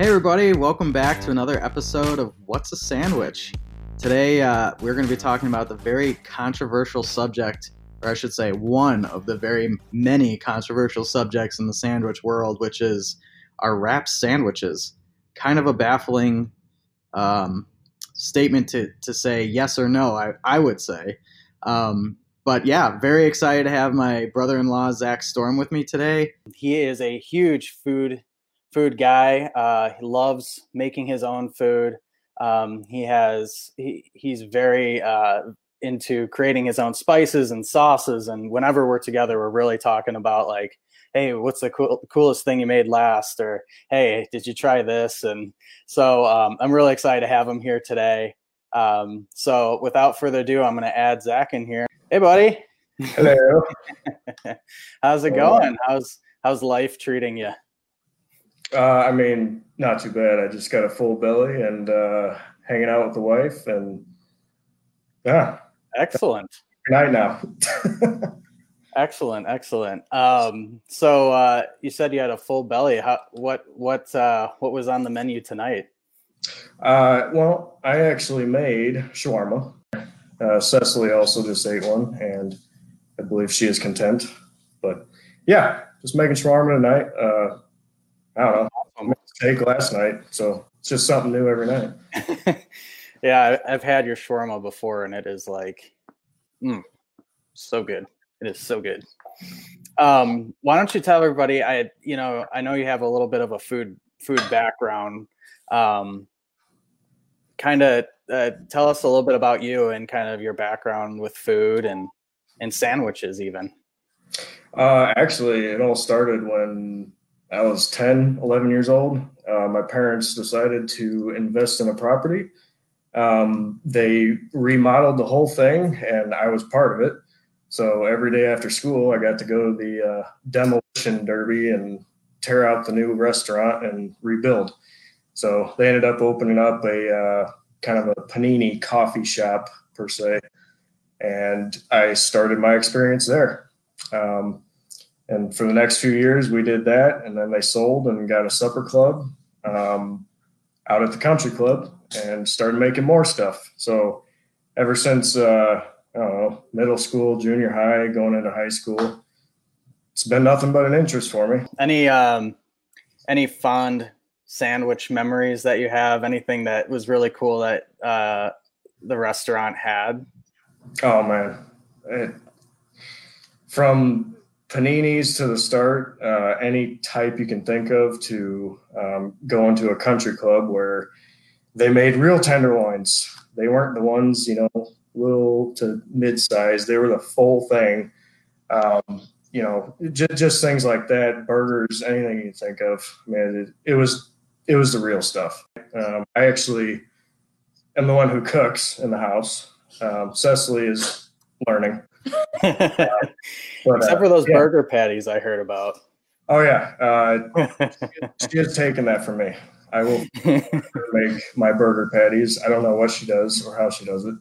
Hey, everybody, welcome back to another episode of What's a Sandwich? Today, uh, we're going to be talking about the very controversial subject, or I should say, one of the very many controversial subjects in the sandwich world, which is our wrap sandwiches. Kind of a baffling um, statement to, to say yes or no, I, I would say. Um, but yeah, very excited to have my brother in law, Zach Storm, with me today. He is a huge food food guy. Uh, he loves making his own food. Um, he has he, he's very uh, into creating his own spices and sauces. And whenever we're together, we're really talking about like, hey, what's the cool, coolest thing you made last? Or hey, did you try this? And so um, I'm really excited to have him here today. Um, so without further ado, I'm going to add Zach in here. Hey, buddy. Hello. how's it going? How's how's life treating you? Uh, I mean, not too bad. I just got a full belly and uh, hanging out with the wife, and yeah, excellent. Good night now. excellent, excellent. Um, so uh, you said you had a full belly. How, what what uh, what was on the menu tonight? Uh, well, I actually made shawarma. Uh, Cecily also just ate one, and I believe she is content. But yeah, just making shawarma tonight. Uh, I don't know. I steak last night, so it's just something new every night. yeah, I've had your shawarma before, and it is like, mm, so good. It is so good. Um, why don't you tell everybody? I, you know, I know you have a little bit of a food food background. Um, kind of uh, tell us a little bit about you and kind of your background with food and and sandwiches, even. Uh, actually, it all started when I was 10, 11 years old. Uh, my parents decided to invest in a property. Um, they remodeled the whole thing, and I was part of it. So every day after school, I got to go to the uh, demolition derby and tear out the new restaurant and rebuild. So they ended up opening up a uh, kind of a panini coffee shop per se, and I started my experience there. Um, and for the next few years, we did that, and then they sold and got a supper club um, out at the country club and started making more stuff. So ever since uh, I don't know middle school, junior high, going into high school, it's been nothing but an interest for me. Any um, any fond sandwich memories that you have? Anything that was really cool that uh, the restaurant had? Oh man, it, from paninis to the start, uh, any type you can think of to um, go into a country club where they made real tenderloins. They weren't the ones, you know, little to mid size. They were the full thing. Um, you know, just, just things like that, burgers, anything you think of. Man, it, it was it was the real stuff. Um, I actually am the one who cooks in the house. Um, Cecily is learning. But, Except for those yeah. burger patties I heard about. Oh yeah, uh, she has taken that from me. I will make my burger patties. I don't know what she does or how she does it.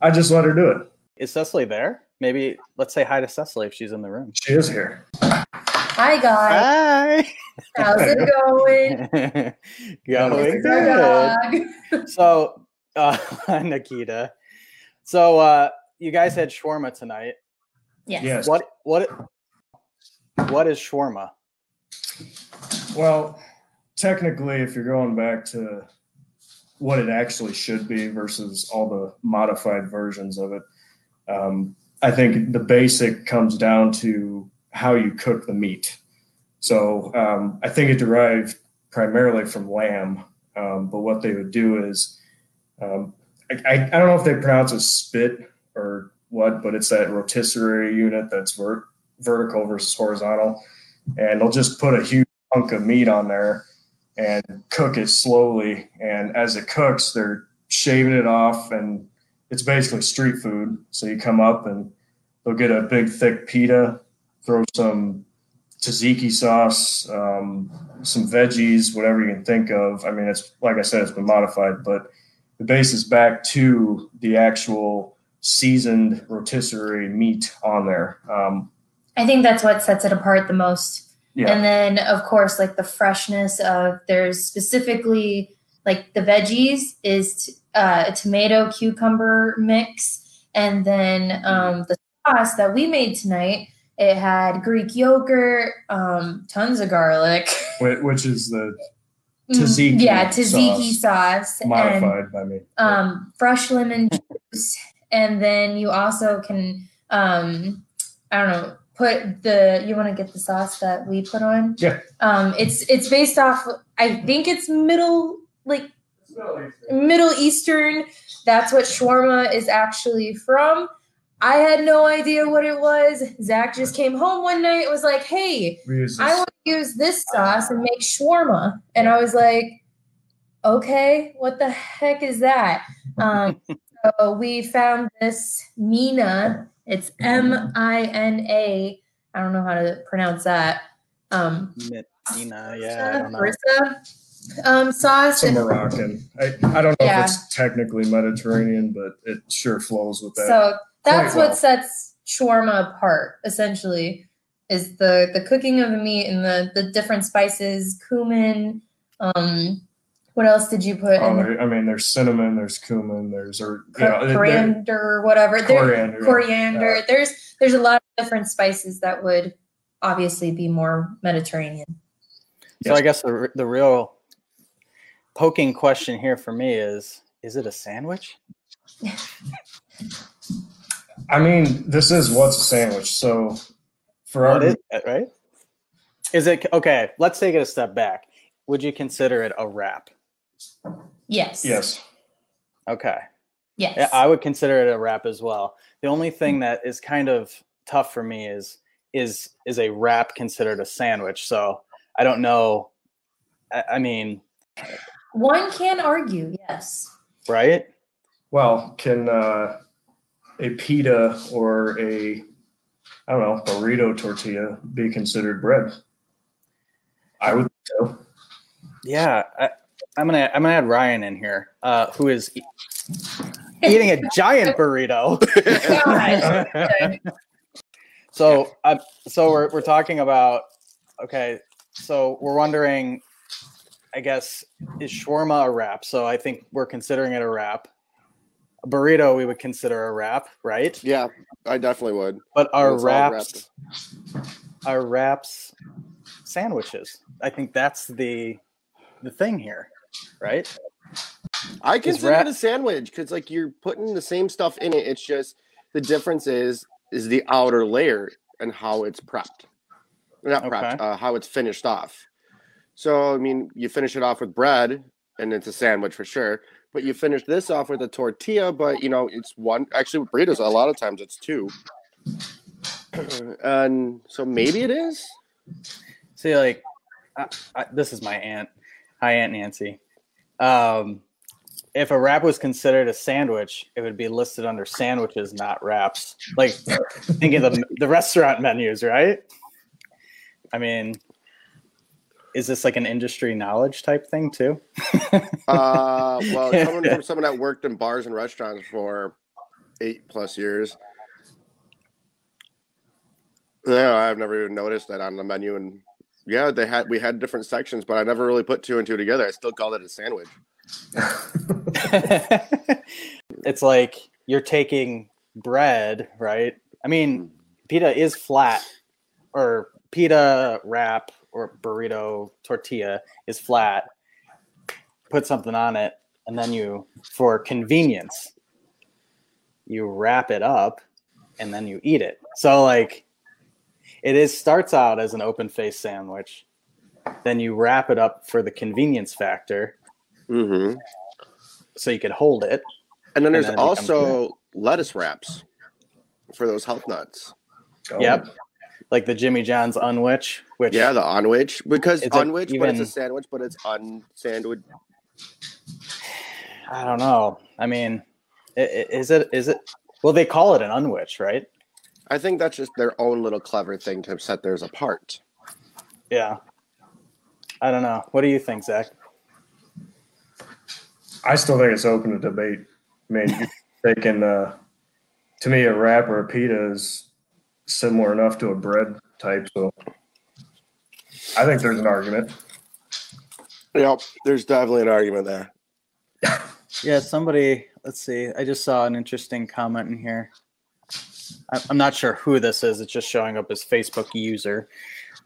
I just let her do it. Is Cecily there? Maybe let's say hi to Cecily if she's in the room. She is here. Hi guys. Hi. How's it going? going good. so, uh, Nikita. So, uh, you guys had shawarma tonight. Yes. yes. What what what is shawarma? Well, technically, if you're going back to what it actually should be versus all the modified versions of it, um, I think the basic comes down to how you cook the meat. So um, I think it derived primarily from lamb, um, but what they would do is um, I, I, don't know if they pronounce it spit or what, but it's that rotisserie unit that's ver- vertical versus horizontal. And they'll just put a huge hunk of meat on there and cook it slowly. And as it cooks, they're shaving it off, and it's basically street food. So you come up and they'll get a big, thick pita, throw some tzatziki sauce, um, some veggies, whatever you can think of. I mean, it's like I said, it's been modified, but the base is back to the actual seasoned rotisserie meat on there. Um, I think that's what sets it apart the most Yeah. And then, of course, like the freshness of there's specifically like the veggies is uh, a tomato cucumber mix. And then um, the sauce that we made tonight, it had Greek yogurt, um, tons of garlic. Which is the Mm, Tzatziki yeah, tzatziki sauce, and modified by me. um, fresh lemon juice, and then you also can um, I don't know put the you want to get the sauce that we put on. Yeah. Um, it's it's based off. I think it's middle like Middle Eastern. That's what shawarma is actually from. I had no idea what it was. Zach just came home one night. and Was like, "Hey, I want to use this sauce and make shawarma. And I was like, okay, what the heck is that? Um, so we found this Mina. It's M I N A. I don't know how to pronounce that. Um, Medina, yeah, I. Harissa, um, sauce. Some Moroccan. I, I don't know Yeah. if it's technically Mediterranean, but it sure flows with that. So that's well. what sets shawarma apart, essentially, is the the cooking of the meat and the the different spices, cumin. Um, what else did you put? Oh, in there- I mean, there's cinnamon, there's cumin, there's or you know, coriander, whatever. Coriander, yeah. coriander. Yeah. There's there's a lot of different spices that would obviously be more Mediterranean. So Yes. I guess the the real poking question here for me is: Is it a sandwich? I mean, this is what's a sandwich. So for our What is it, right? Is it okay? Let's take it a step back. Would you consider it a wrap? Yes. yes, Okay. Yes. Yeah, I would consider it a wrap as well. The only thing that is kind of tough for me is is is a wrap considered a sandwich? So I don't know. I, I mean, One can argue. Yes. right? well, can uh, a pita or a I don't know burrito tortilla be considered bread? I would so. Yeah, I, I'm gonna I'm gonna add Ryan in here, uh, who is e- eating a giant burrito. God. Okay. So, uh, so we're we're talking about okay. So we're wondering, I guess, is shawarma a wrap? So I think we're considering it a wrap. A burrito we would consider a wrap, right? Yeah, I definitely would. But our wraps are wraps sandwiches? I think that's the the thing here, right? I consider wrap- it a sandwich because like you're putting the same stuff in it. It's just the difference is is the outer layer and how it's prepped. Not prepped, Okay. uh, how it's finished off. So I mean, you finish it off with bread, and it's a sandwich for sure. But you finish this off with a tortilla, but you know it's one. Actually, with burritos, a lot of times it's two. and so maybe it is. See, like, I, I, this is my aunt. Hi, Aunt Nancy. Um, if a wrap was considered a sandwich, it would be listed under sandwiches, not wraps. Like, think of the the restaurant menus, right? I mean, is this like an industry knowledge type thing too? Uh, well, someone from someone that worked in bars and restaurants for eight plus years. Yeah, I've never even noticed that on the menu, and yeah, they had we had different sections, but I never really put two and two together. I still called it a sandwich. it's like you're taking bread, right? I mean, mm-hmm. pita is flat, or pita wrap or burrito tortilla is flat. Put something on it, and then you, for convenience, you wrap it up, and then you eat it. So like, it is starts out as an open face sandwich, then you wrap it up for the convenience factor, Mm-hmm. so you could hold it. And then And there's then also lettuce wraps for those health nuts. Oh, Yep. Like the Jimmy John's unwich, which Yeah, the unwich because Is it unwich, but it's a sandwich, but it's unsandwich. I don't know. I mean, i- i- is it is it? Well, they call it an unwich, right? I think that's just their own little clever thing to set theirs apart. Yeah. I don't know. What do you think, Zach? I still think it's open to debate. I mean, they can. Uh, to me, a wrap or a pita is similar enough to a bread type. So I think there's an argument. Yep, there's definitely an argument there. Yeah, somebody. Let's see. I just saw an interesting comment in here. I'm not sure who this is. It's just showing up as Facebook user.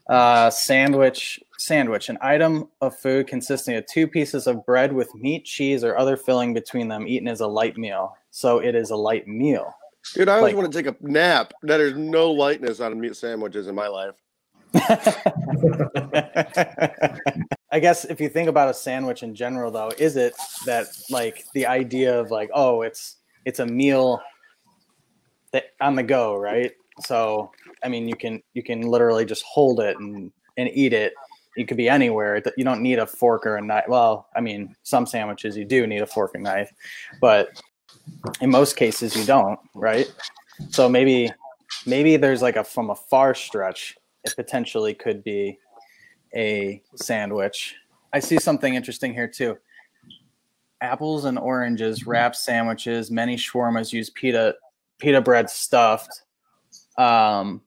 Uh, sandwich. Sandwich, an item of food consisting of two pieces of bread with meat, cheese, or other filling between them, eaten as a light meal. So it is a light meal. Dude, I always Like- want to take a nap. There's no lightness on meat sandwiches in my life. I guess if you think about a sandwich in general, though, is it that like the idea of like, oh, it's it's a meal Eh, on the go, right? So I mean, you can you can literally just hold it and and eat it. You could be anywhere. You don't need a fork or a knife. Well, I mean, some sandwiches you do need a fork and knife, but in most cases you don't, right? So maybe maybe there's like a from a far stretch, it potentially could be a sandwich. I see something interesting here too. Apples and oranges, wrap sandwiches. Many shawarmas use pita pita bread stuffed. Um,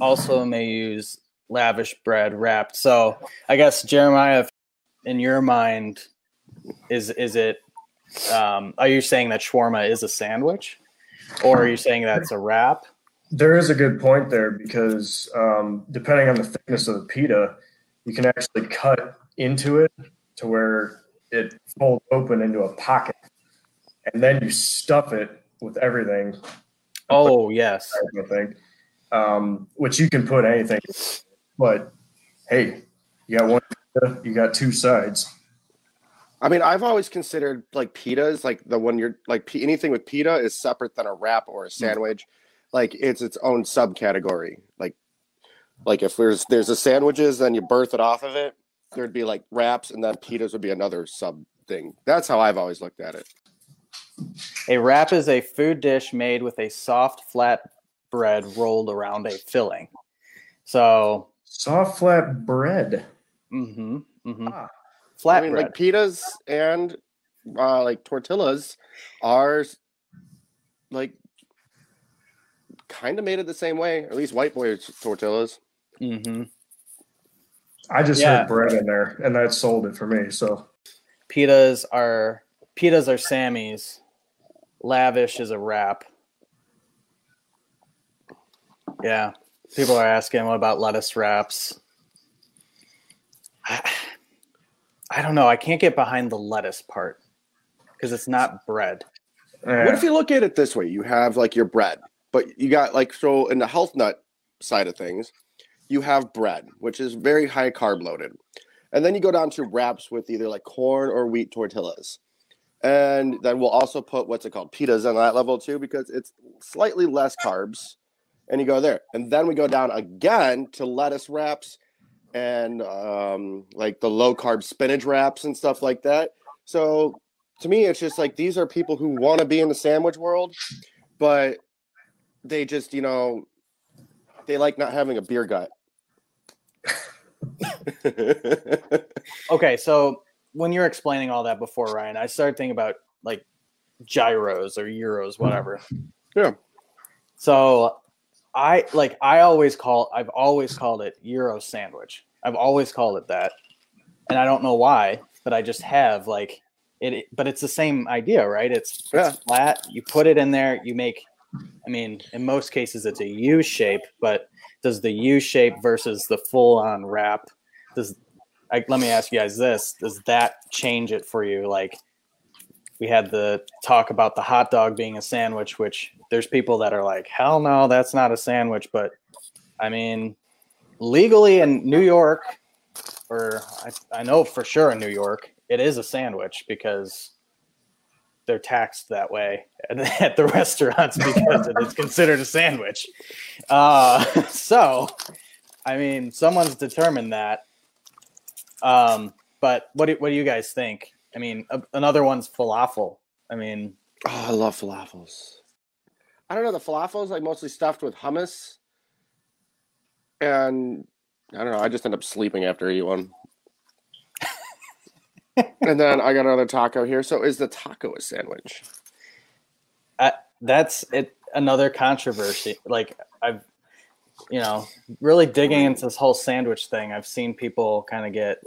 also may use lavish bread wrapped. So I guess Jeremiah, in your mind, is is it? Um, are you saying that shawarma is a sandwich, or are you saying that's a wrap? There is a good point there because um, depending on the thickness of the pita, you can actually cut into it to where it folds open into a pocket, and then you stuff it with everything. Oh yes. I think, um, which you can put anything. But hey, you got one, pita, you got two sides. I mean, I've always considered like pitas, like the one you're like pi- anything with pita is separate than a wrap or a sandwich. Like it's its own subcategory. Like, like if there's there's a sandwiches, then you birth it off of it. There'd be like wraps, and then pitas would be another sub thing. That's how I've always looked at it. A wrap is a food dish made with a soft, flat bread rolled around a filling. So, Soft flat bread. Mm-hmm. mm-hmm. Ah. flat I mean, bread. like pitas and uh, like tortillas are like kind of made it the same way. At least white boy tortillas. Mm-hmm. I just Yeah. heard bread in there, and that sold it for me. So Pitas are pitas are Sammy's. Lavish is a wrap. Yeah, people are asking what about lettuce wraps. I, I don't know. I can't get behind the lettuce part because it's not bread. What if you look at it this way? You have like your bread, but you got like so in the health nut side of things, you have bread, which is very high carb loaded. And then you go down to wraps with either like corn or wheat tortillas. And then we'll also put what's it called? Pitas on that level too, because it's slightly less carbs. And you go there. And then we go down again to lettuce wraps and um, like the low carb spinach wraps and stuff like that. So to me, it's just like these are people who want to be in the sandwich world, but they just, you know, they like not having a beer gut. Okay, so when you're explaining all that before, Ryan, I started thinking about like gyros or euros, hmm. whatever. Yeah. So I like I always call I've always called it Euro sandwich. I've always called it that. And I don't know why, but I just have like it, it- but it's the same idea, right? It's, Yeah. it's flat, you put it in there, you make I mean, in most cases it's a U shape, but does the U shape versus the full on wrap does I, let me ask you guys this. Does that change it for you? Like we had the talk about the hot dog being a sandwich which there's people that are like hell no that's not a sandwich. But i mean legally in new york or I, I know for sure in new york it is a sandwich because they're taxed that way at, the restaurants because it is considered a sandwich. Uh, so i mean someone's determined that um, but what do, what do you guys think? I mean, a, another one's falafel. I mean, Oh, I love falafels. I don't know. The falafels like mostly stuffed with hummus, and I don't know. I just end up sleeping after I eat one. and then I got another taco here. So is the taco a sandwich? that's it. Another controversy. Like I've you know, really digging into this whole sandwich thing, I've seen people kind of get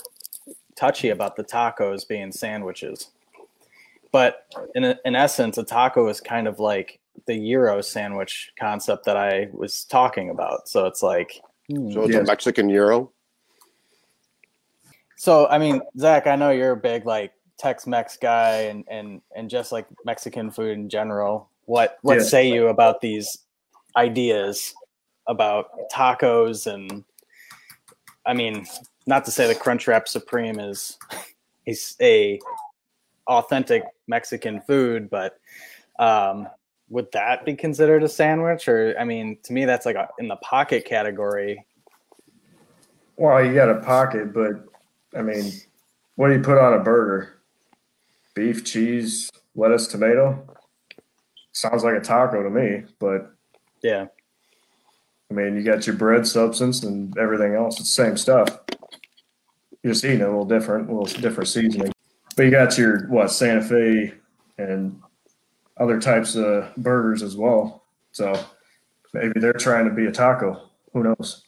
touchy about the tacos being sandwiches. But in, in essence, a taco is kind of like the Euro sandwich concept that I was talking about. So it's like, hmm. So it's Yes. a Mexican euro. so I mean, Zach, I know you're a big like Tex-Mex guy and and and just like Mexican food in general. What what Yeah. say you about these ideas about tacos and I mean, not to say the Crunchwrap Supreme is is a authentic Mexican food, but um, would that be considered a sandwich? Or I mean, to me, that's like a, in the pocket category. Well, you got a pocket, but I mean, what do you put on a burger? Beef, cheese, lettuce, tomato. Sounds like a taco to me, but Yeah, I mean, you got your bread substance and everything else. It's the same stuff. You're just eating a little different, a little different seasoning. But you got your what Santa Fe and other types of burgers as well. So maybe they're trying to be a taco. Who knows?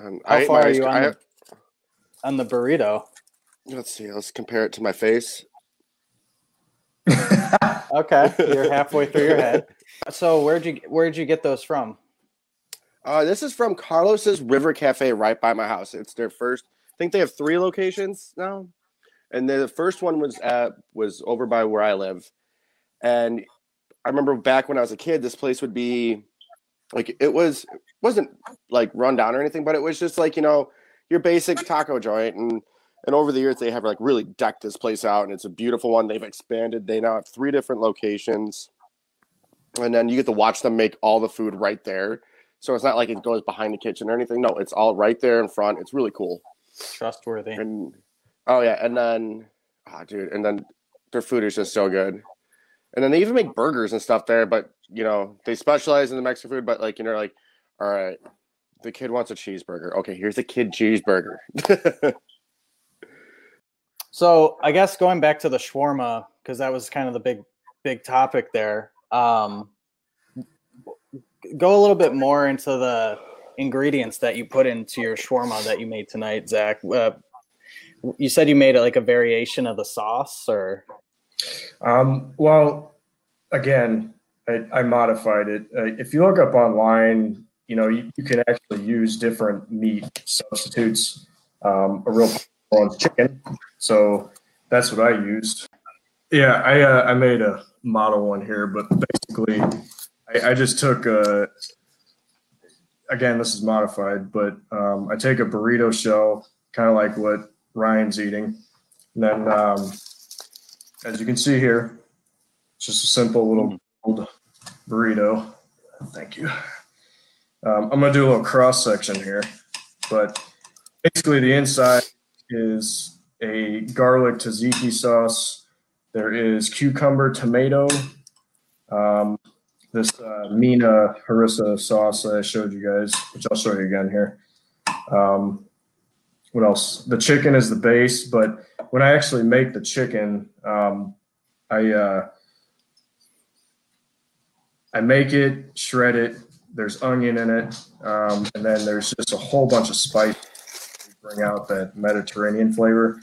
Um, How I far are you on I- the- on the burrito. let's see. Let's compare it to my face. Okay, you're halfway through your head. So where'd you where'd you get those from? Uh, this is from Carlos's River Cafe right by my house. It's their first. I think they have three locations now, and the first one was at was over by where I live. And I remember back when I was a kid, this place would be like it was wasn't like run down or anything, but it was just like you know your basic taco joint. And and over the years they have like really decked this place out, and it's a beautiful one. They've expanded. They now have three different locations, and then you get to watch them make all the food right there. So it's not like it goes behind the kitchen or anything. No, it's all right there in front. It's really cool. Trustworthy. And oh yeah, and then oh dude, and then their food is just so good. And then they even make burgers and stuff there, but you know, they specialize in the Mexican food, but like you know, like, all right, the kid wants a cheeseburger. Okay, here's a kid cheeseburger. So I guess going back to the shawarma because that was kind of the big big topic there. Um, go a little bit more into the ingredients that you put into your shawarma that you made tonight, Zach. Uh, you said you made it like a variation of the sauce, or Um, well, again, I, I modified it. Uh, if you look up online, you know, you, you can actually use different meat substitutes. Um, a real chicken. So that's what I used. Yeah, I, uh, I made a model one here, but basically, I, I just took a, again, this is modified, but um, I take a burrito shell, kind of like what Ryan's eating. And then, um, as you can see here, it's just a simple little gold burrito. Thank you. Um, I'm gonna do a little cross section here, but basically the inside is a garlic tzatziki sauce. There is cucumber, tomato, um, this uh, Mina harissa sauce that I showed you guys, which I'll show you again here. Um, what else? The chicken is the base, but when I actually make the chicken, um, I uh, I make it, shred it. There's onion in it, um, and then there's just a whole bunch of spice to bring out that Mediterranean flavor.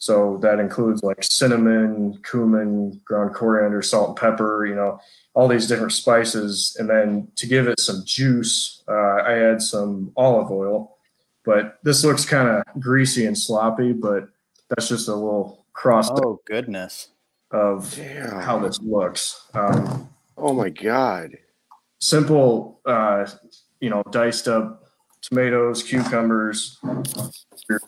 So that includes like cinnamon, cumin, ground coriander, salt, and pepper. You know, all these different spices, and then to give it some juice, uh, I add some olive oil. But this looks kind of greasy and sloppy, but that's just a little cross oh goodness, of Damn. how this looks. Um, oh my god. simple, uh, you know, diced up tomatoes, cucumbers, your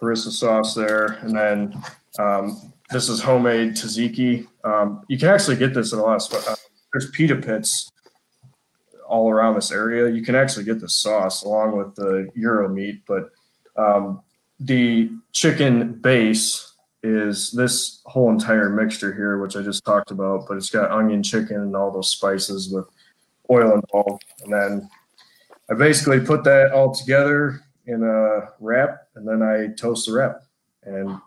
harissa sauce there, and then um, this is homemade tzatziki. Um, you can actually get this at a lot of sp- uh, there's pita pits all around this area. You can actually get the sauce along with the euro meat, but um, the chicken base is this whole entire mixture here, which I just talked about, but it's got onion, chicken, and all those spices with oil involved. And then I basically put that all together in a wrap, and then I toast the wrap, and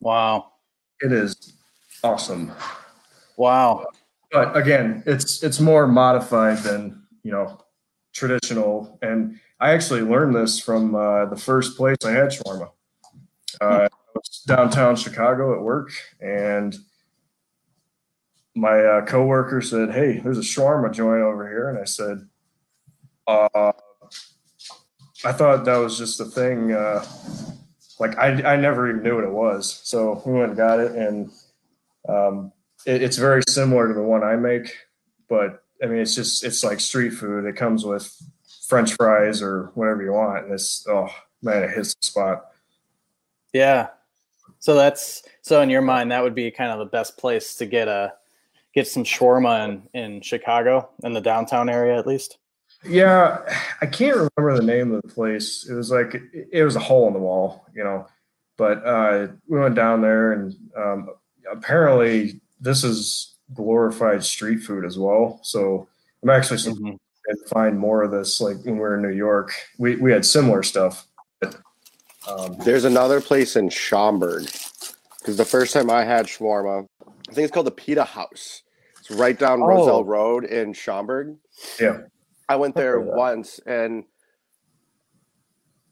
wow, it is awesome. wow. But again, it's it's more modified than you know, traditional. And I actually learned this from uh, the first place I had shawarma. Uh, was downtown Chicago at work, and my uh, coworker said, "Hey, there's a shawarma joint over here," and I said, uh, "I thought that was just a thing. Uh, like I, I never even knew what it was." So we went and got it, and um, it, it's very similar to the one I make, but I mean, it's just it's like street food. It comes with French fries or whatever you want, and it's oh man, it hits the spot. Yeah. So that's so in your mind that would be kind of the best place to get a get some shawarma in, in Chicago in the downtown area at least. Yeah, I can't remember the name of the place. It was like it was a hole in the wall, you know. But uh, we went down there, and um, apparently this is glorified street food as well. So I'm actually mm-hmm. to find more of this. Like when we were in New York, we we had similar stuff. But, um, There's another place in Schaumburg because the first time I had shawarma, I think it's called the Pita House. It's right down oh. Roselle Road in Schaumburg. Yeah. I went there once and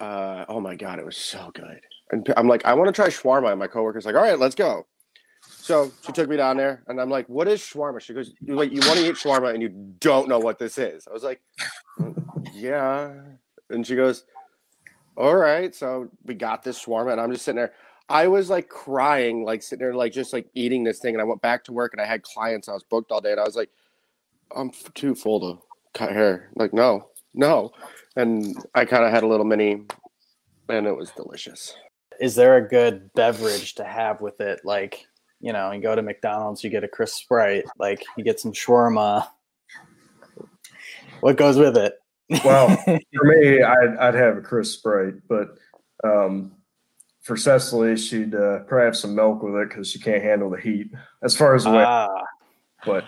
uh, oh my god, it was so good. And I'm like, I want to try shawarma. And my coworker's like, all right, let's go. So she took me down there, and I'm like, "What is shawarma?" She goes, "You like you want to eat shawarma, and you don't know what this is." I was like, "Yeah," and she goes, "All right." So we got this shawarma, and I'm just sitting there. I was like crying, like sitting there, like just like eating this thing. And I went back to work, and I had clients. I was booked all day, and I was like, "I'm too full to cut hair." Like, no, no, and I kind of had a little mini, and it was delicious. Is there a good beverage to have with it, like? you know, you go to McDonald's, you get a crisp Sprite, like you get some shawarma. What goes with it? well, for me, I'd, I'd have a crisp Sprite, but um, for Cecily, she'd uh, probably have some milk with it because she can't handle the heat. As far as the way, ah. but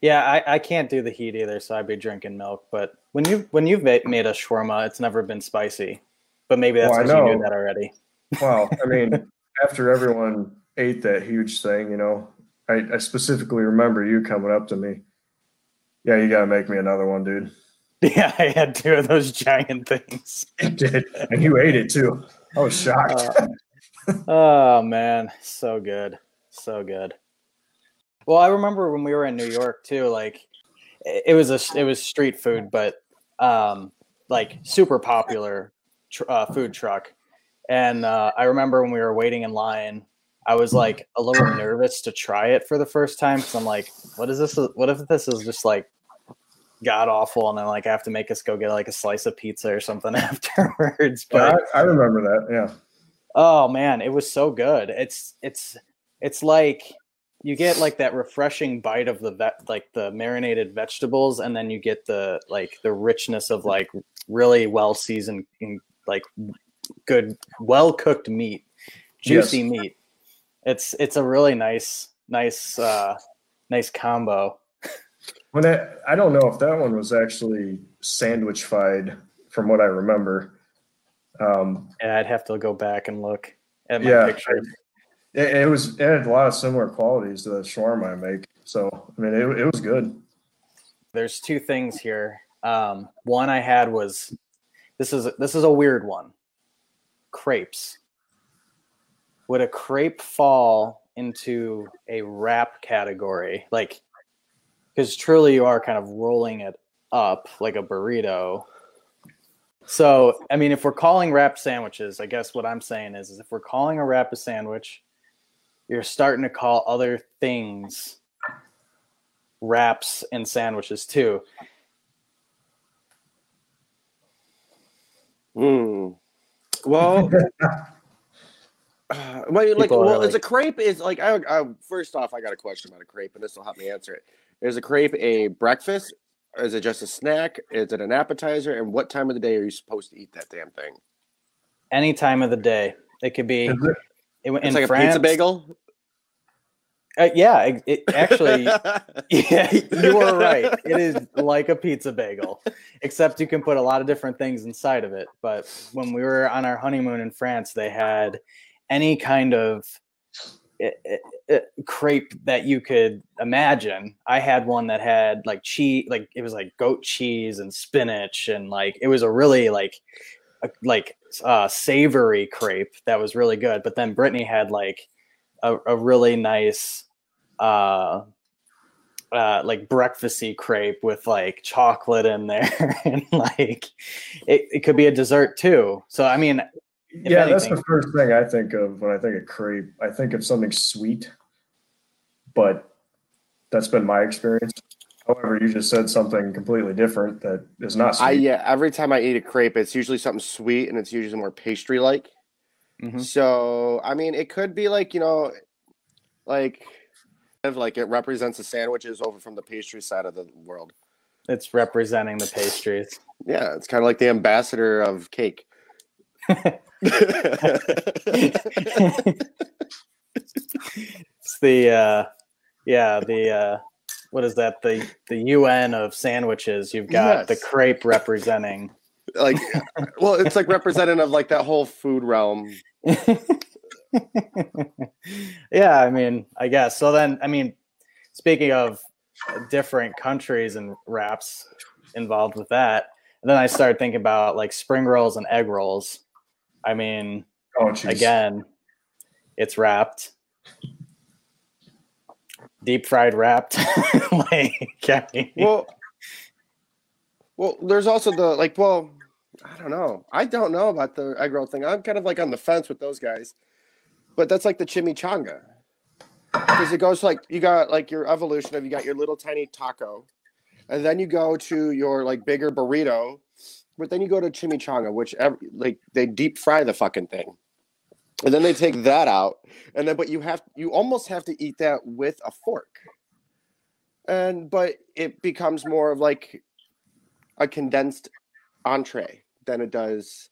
yeah, I, I can't do the heat either, so I'd be drinking milk. But when you when you've made a shawarma, it's never been spicy. But maybe that's well, because you knew that already. Well, I mean, after everyone ate that huge thing, you know, I, I specifically remember you coming up to me. Yeah, you got to make me another one, dude. Yeah, I had two of those giant things. You did, and you ate it too. I was shocked. Uh, oh man, so good, so good. Well, I remember when we were in New York too. Like, it was a it was street food, but um, like super popular tr- uh, food truck. And uh, I remember when we were waiting in line, I was like a little nervous to try it for the first time because I'm like, what is this? What if this is just like god awful, and then like I have to make us go get like a slice of pizza or something afterwards? But yeah, I, I remember that. Yeah. Oh man, it was so good. It's it's it's like you get like that refreshing bite of the vet like the marinated vegetables and then you get the like the richness of like really well seasoned like good, well cooked meat, juicy yes. meat. It's it's a really nice, nice, uh, nice combo. When I, I don't know if that one was actually sandwichified from what I remember. Um, yeah, I'd have to go back and look at my yeah, picture. It, it, was it had a lot of similar qualities to the shawarma I make. So I mean, it, it was good. There's two things here. Um, one I had was this is this is a weird one crepes. Would a crepe fall into a wrap category? Like, because truly you are kind of rolling it up like a burrito. So, I mean, if we're calling wrap sandwiches, I guess what I'm saying is, is if we're calling a wrap a sandwich, you're starting to call other things wraps and sandwiches too. Hmm. Well, uh, well, like, well, like, is a crepe is like I, I, first off, I got a question about a crepe, and this will help me answer it. Is a crepe a breakfast? Is it just a snack? Is it an appetizer? And what time of the day are you supposed to eat that damn thing? Any time of the day. It could be. It, it's like France, a pizza bagel. Uh, yeah, it, it actually, yeah, you are right. It is like a pizza bagel, except you can put a lot of different things inside of it. But when we were on our honeymoon in France, they had any kind of it, it, it, crepe that you could imagine. I had one that had like cheese, like it was like goat cheese and spinach, and like it was a really like a, like uh, savory crepe that was really good. But then Brittany had like a, a really nice uh uh, like breakfasty crepe with like chocolate in there, and like it, it could be a dessert too. So I mean, yeah, anything, that's the first thing I think of when I think of crepe. I think of something sweet, but that's been my experience. However, you just said something completely different that is not sweet. I, yeah, every time I eat a crepe, it's usually something sweet and it's usually more pastry like. Mm-hmm. So, I mean, it could be like, you know, like like it represents the sandwiches over from the pastry side of the world. It's representing the pastries. Yeah, it's kind of like the ambassador of cake. it's the uh yeah, the uh what is that? The the UN of sandwiches. You've got yes. the crepe representing like well, it's like representative of like that whole food realm. yeah, I mean, I guess. So then, I mean, speaking of different countries and wraps involved with that, then I started thinking about like spring rolls and egg rolls. I mean, oh, again, it's wrapped, deep fried wrapped. like, I mean, well, well, there's also the like, well, I don't know. I don't know about the egg roll thing. I'm kind of like on the fence with those guys but that's like the chimichanga because it goes like you got like your evolution of you got your little tiny taco and then you go to your like bigger burrito but then you go to chimichanga which every, like they deep fry the fucking thing and then they take that out and then but you have you almost have to eat that with a fork and but it becomes more of like a condensed entree than it does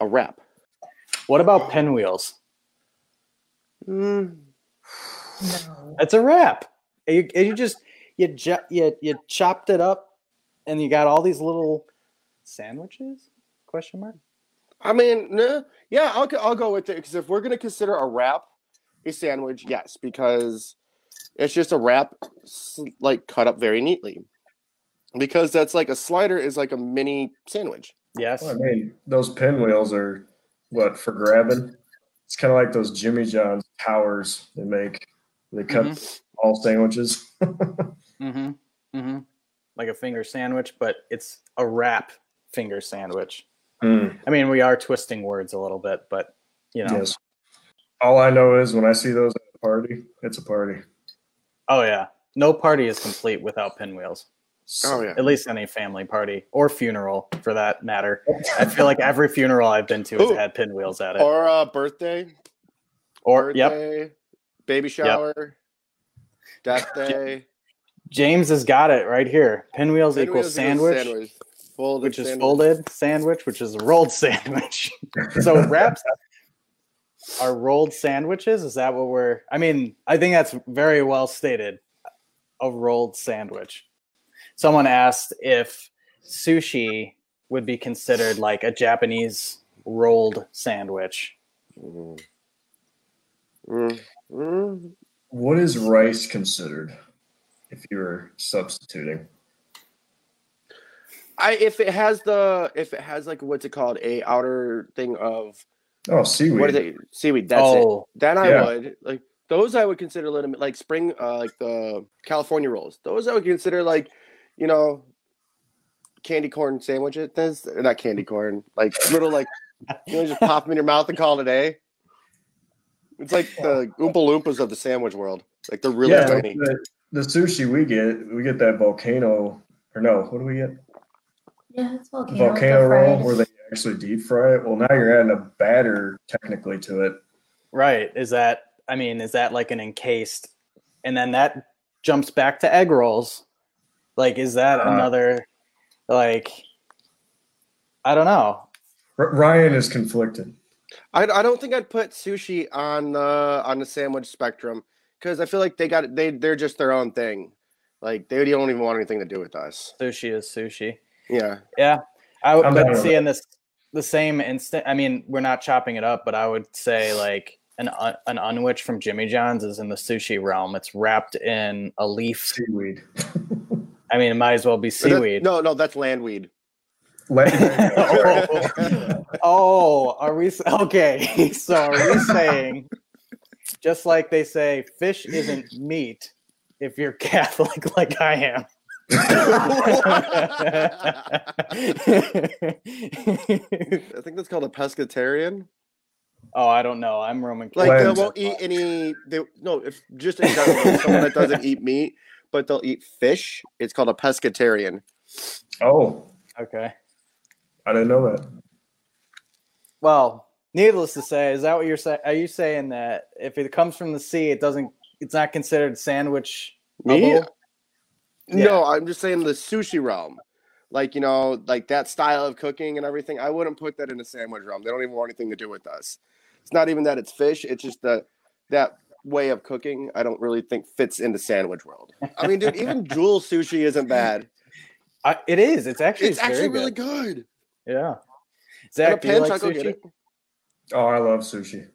a wrap what about pinwheels Mm. No. It's a wrap. You, you just you, you you chopped it up, and you got all these little sandwiches? Question mark. I mean, no, yeah, I'll I'll go with it because if we're gonna consider a wrap a sandwich, yes, because it's just a wrap, like cut up very neatly. Because that's like a slider is like a mini sandwich. Yes. Well, I mean, those pinwheels are what for grabbing. It's kind of like those Jimmy John's towers they make. They cut mm-hmm. all sandwiches. mm-hmm. Mm-hmm. Like a finger sandwich, but it's a wrap finger sandwich. Mm. I mean, we are twisting words a little bit, but you know. Yes. All I know is when I see those at a party, it's a party. Oh yeah. No party is complete without pinwheels. Oh yeah. At least any family party or funeral for that matter. I feel like every funeral I've been to has Ooh. had pinwheels at it. Or uh, birthday. Or birthday, yep. Baby shower. Yep. Death day. James has got it right here. Pinwheels, pinwheels equals sandwich. sandwich. Folded which sandwich. is folded sandwich, which is a rolled sandwich. so wraps are rolled sandwiches. Is that what we're? I mean, I think that's very well stated. A rolled sandwich someone asked if sushi would be considered like a Japanese rolled sandwich. Mm-hmm. What is rice considered if you're substituting? I if it has the if it has like what's it called a outer thing of oh seaweed what is it seaweed that's oh, it then I yeah. would like those I would consider legitimate like spring uh, like the California rolls those I would consider like you know, candy corn sandwiches. There's not candy corn, like little like you know, just pop them in your mouth and call it a day. It's like the Oompa Loompas of the sandwich world. Like they're really yeah, tiny. The, the, sushi we get, we get that volcano, or no, what do we get? Yeah, it's volcano. Volcano roll where they actually deep fry it. Well, now you're adding a batter technically to it. Right. Is that? I mean, is that like an encased? And then that jumps back to egg rolls like, is that uh, another like? I don't know. Ryan is conflicted. I, I don't think I'd put sushi on the on the sandwich spectrum because I feel like they got they they're just their own thing. Like they don't even want anything to do with us. Sushi is sushi. Yeah. Yeah. I would but see in this the same instant. I mean, we're not chopping it up, but I would say like an un- an unwich from Jimmy John's is in the sushi realm. It's wrapped in a leaf. Seaweed. I mean, it might as well be Or that- seaweed. no, no, that's landweed. oh, oh, are we okay? So are we saying, just like they say, fish isn't meat if you're Catholic like I am? I think that's called a pescatarian. oh, I don't know. I'm Roman Like they won't eat any. They no, if just in general, someone that doesn't eat meat, but they'll eat fish. It's called a pescatarian. oh, Okay. I didn't know that. Well, needless to say, is that what you're saying? Are you saying that if it comes from the sea, it doesn't? It's not considered sandwich. Me? Yeah. No, I'm just saying the sushi realm. Like, you know, like that style of cooking and everything. I wouldn't put that in the sandwich realm. They don't even want anything to do with us. It's not even that it's fish, it's just that that way of cooking I don't really think fits in the sandwich world. I mean, dude, even jewel sushi isn't bad. I, it is. It's actually. It's actually very really good. good. Yeah. And a Zach, do you like I go get sushi? Oh, I love sushi.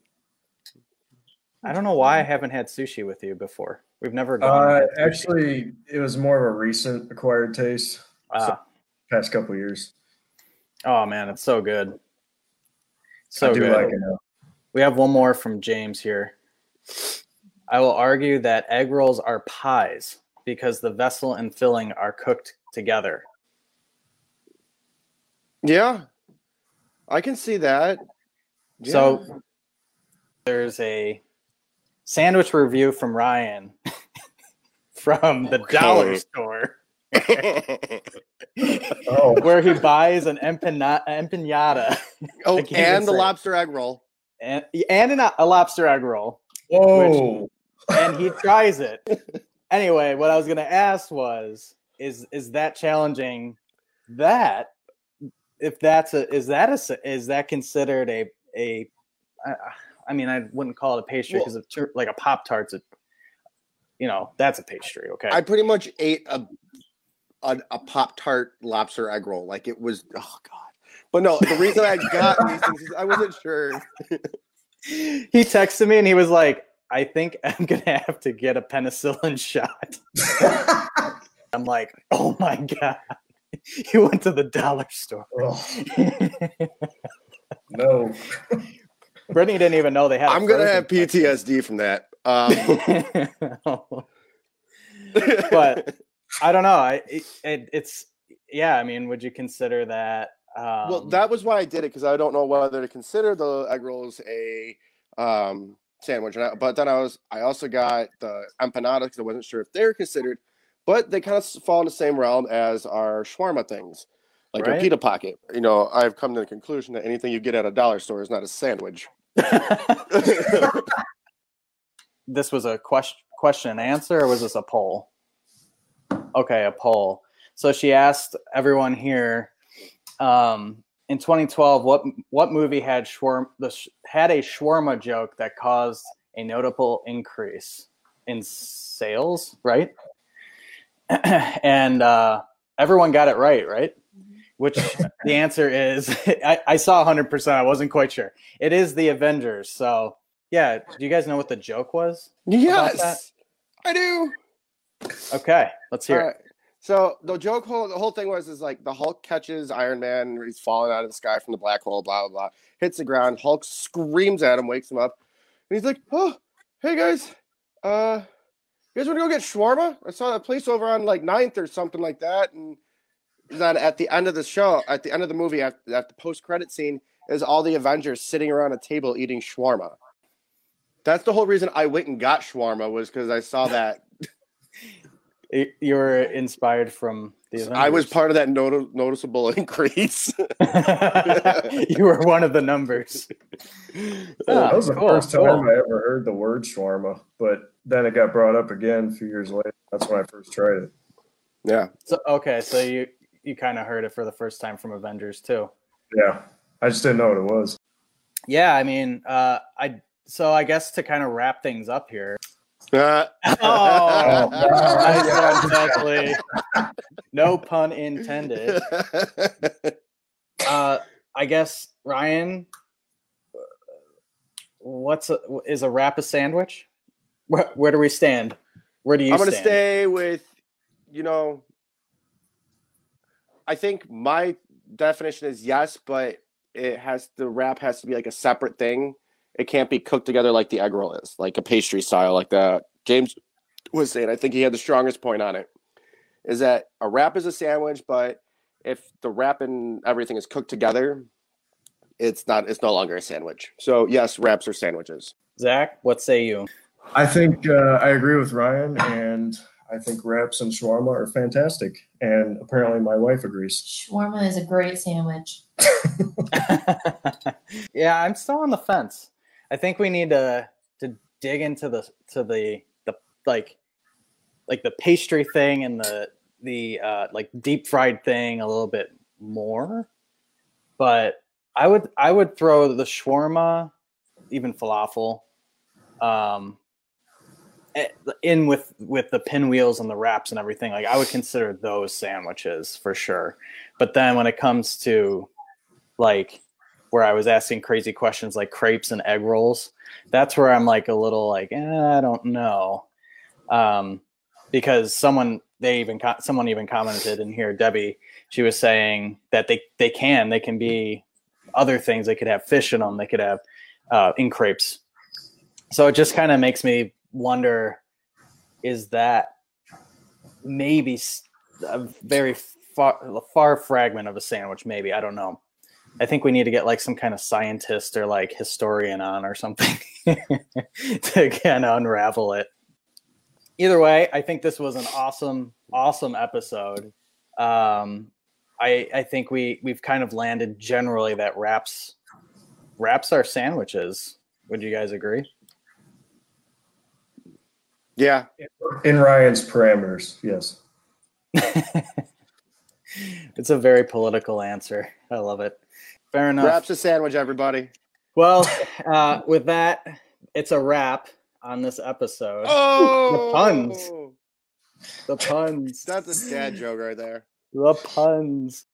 I don't know why I haven't had sushi with you before. We've never gone. Uh, and had sushi. actually, it was more of a recent acquired taste. Ah. Past couple of years. oh man, it's so good. So I do good. like it. We have one more from James here. I will argue that egg rolls are pies because the vessel and filling are cooked together. Yeah. I can see that. Yeah. So there's a sandwich review from Ryan from the dollar store Oh, where he buys an empana- empanada oh, I and the say lobster egg roll. and, and an, a lobster egg roll. whoa. and he tries it. Anyway, what I was gonna ask was, is is that challenging? That if that's a is that a s- is that considered a a I, I mean I wouldn't call it a pastry because it's like a pop tart's a you know that's a pastry. Okay, I pretty much ate a a, a pop tart lobster egg roll. Like it was oh god. But no, the reason I got these things is I wasn't sure. he texted me and he was like, I think I'm gonna have to get a penicillin shot. I'm like, oh my god. He went to the dollar store. Oh, no. Brittany didn't even know they had. I'm gonna have PTSD from that. Um, but I don't know. I it, it, it's yeah. I mean, would you consider that? Um, well, that was why I did it because I don't know whether to consider the egg rolls a um, sandwich. I, but then I was I also got the empanadas because I wasn't sure if they were considered, but they kind of fall in the same realm as our shawarma things, like Right. pita pocket. You know, I've come to the conclusion that anything you get at a dollar store is not a sandwich. This was a question question and answer, or was this a poll? Okay, a poll. So she asked everyone here. Um, in 2012, what what movie had shawarma the had a shawarma joke that caused a notable increase in sales? Right, and uh, everyone got it right, right? Which the answer is, I, I saw 100%. I wasn't quite sure. It is the Avengers. So, yeah. Do you guys know what the joke was? yes, I do. Okay, let's hear All it. So the joke whole the whole thing was is like the Hulk catches Iron Man, he's falling out of the sky from the black hole, blah blah blah. Hits the ground. Hulk screams at him, wakes him up, and he's like, "Oh, hey guys, uh, you guys want to go get shawarma? I saw that place over on like 9th or something like that." And then at the end of the show, at the end of the movie, at, at the post credit scene, is all the Avengers sitting around a table eating shawarma. That's the whole reason I went and got shawarma was because I saw that You were inspired from the I was part of that noti- noticeable increase. you were one of the numbers. that was the oh, cool, first time. I ever heard the word shawarma, but then it got brought up again a few years later. That's when I first tried it. yeah. So okay, so you you kind of heard it for the first time from Avengers too. Yeah. I just didn't know what it was. Yeah, I mean, uh, I so I guess to kind of wrap things up here. Uh, Oh, nice one, Beckley. No pun intended. Uh, I guess Ryan, what's a, is a wrap a sandwich? Where, where do we stand? Where do you? I'm going to stand? stay with, you know, I think my definition is yes, but it has the wrap has to be like a separate thing. It can't be cooked together like the egg roll is, like a pastry style, like that. James was saying. I think he had the strongest point on it. Is that a wrap is a sandwich, but if the wrap and everything is cooked together, it's not. It's no longer a sandwich. So yes, wraps are sandwiches. Zach, what say you? I think uh, I agree with Ryan, and I think wraps and shawarma are fantastic. And apparently, my wife agrees. Shawarma is a great sandwich. yeah, I'm still on the fence. I think we need to to dig into the to the the like like the pastry thing and the the uh, like deep fried thing a little bit more. But I would I would throw the shawarma, even falafel, um, in with with the pinwheels and the wraps and everything. Like I would consider those sandwiches for sure. But then when it comes to like where I was asking crazy questions like crepes and egg rolls, that's where I'm like a little like eh, I don't know, um, because someone they even someone even commented in here, Debbie. She was saying that they they can they can be other things. They could have fish in them. They could have uh, in crepes. So it just kind of makes me wonder: is that maybe a very far far fragment of a sandwich? Maybe I don't know. I think we need to get like some kind of scientist or like historian on or something to kind of unravel it. Either way, I think this was an awesome, awesome episode. Um, I I think we we've kind of landed generally that wraps wraps are sandwiches. Would you guys agree? Yeah. In Ryan's parameters, yes. it's a very political answer. I love it. Fair enough. Wraps a sandwich, everybody. Well, uh, with that, it's a wrap on this episode. Oh, the puns. The puns. That's a dad joke right there. The puns.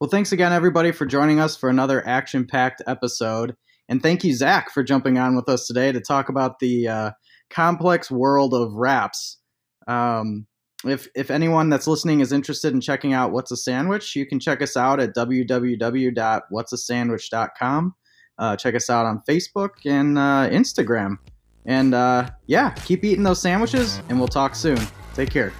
Well, thanks again, everybody, for joining us for another action packed episode. And thank you, Zach, for jumping on with us today to talk about the uh, complex world of wraps. Um, if if anyone that's listening is interested in checking out what's a sandwich you can check us out at www.whatsasandwich.com uh, check us out on facebook and uh, instagram. And uh, yeah keep eating those sandwiches and we'll talk soon. Take care